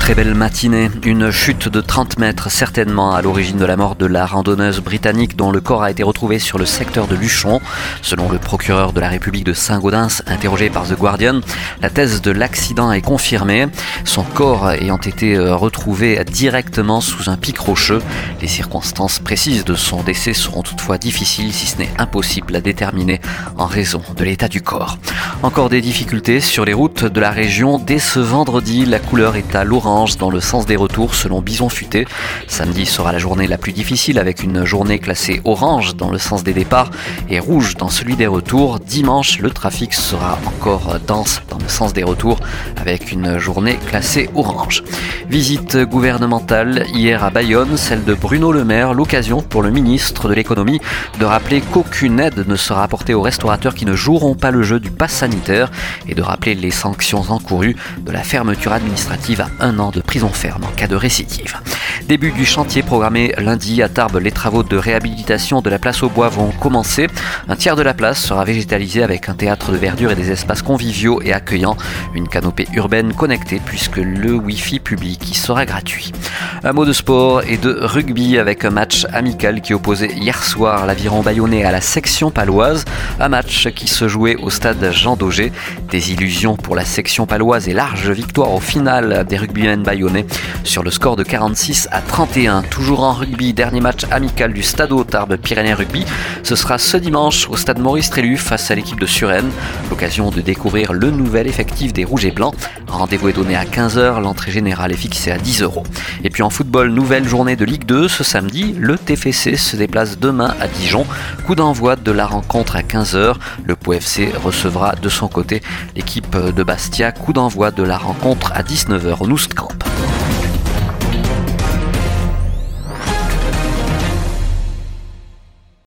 Très belle matinée. Une chute de 30 mètres, certainement à l'origine de la mort de la randonneuse britannique dont le corps a été retrouvé sur le secteur de Luchon. Selon le procureur de la République de Saint-Gaudens, interrogé par The Guardian, la thèse de l'accident est confirmée. Son corps ayant été euh, retrouvé directement sous un pic rocheux. Les circonstances précises de son décès seront toutefois difficiles, si ce n'est impossible à déterminer en raison de l'état du corps. Encore des difficultés sur les routes de la région. Dès ce vendredi, la couleur est à l'orange dans le sens des retours selon Bison Futé. Samedi sera la journée la plus difficile avec une journée classée orange dans le sens des départs et rouge dans celui des retours. Dimanche, le trafic sera encore dense dans le sens des retours avec une journée classée orange. Visite gouvernementale hier à Bayonne, celle de Bruno Le Maire, l'occasion pour le ministre de l'économie de rappeler qu'aucune aide ne sera apportée aux restaurateurs qui ne joueront pas le jeu du pass sanitaire et de rappeler les sanctions encourues de la fermeture administrative à un an de prison ferme en cas de récidive. Début du chantier programmé lundi à Tarbes, les travaux de réhabilitation de la place au bois vont commencer. Un tiers de la place sera végétalisé avec un théâtre de verdure et des espaces conviviaux et accueillants. Une canopée urbaine connectée puisque le Wi-Fi public y sera gratuit. Un mot de sport et de rugby avec un match amical qui opposait hier soir l'aviron bayonnais à la section paloise. Un match qui se jouait au stade Jean Daugé. Des illusions pour la section paloise et large victoire au final des bayonnais sur le score de 46 à 31. Toujours en rugby, dernier match amical du Stade Tarbes Pyrénées Rugby. Ce sera ce dimanche au stade Maurice Trélu face à l'équipe de Suresnes. L'occasion de découvrir le nouvel effectif des Rouges et Blancs. Rendez-vous est donné à 15h, l'entrée générale est fixée à 10 euros. Et puis en football, nouvelle journée de Ligue 2 ce samedi. Le TFC se déplace demain à Dijon. Coup d'envoi de la rencontre à 15h. Le POFC recevra de son côté l'équipe de Bastia. Coup d'envoi de la rencontre à 19h au Noust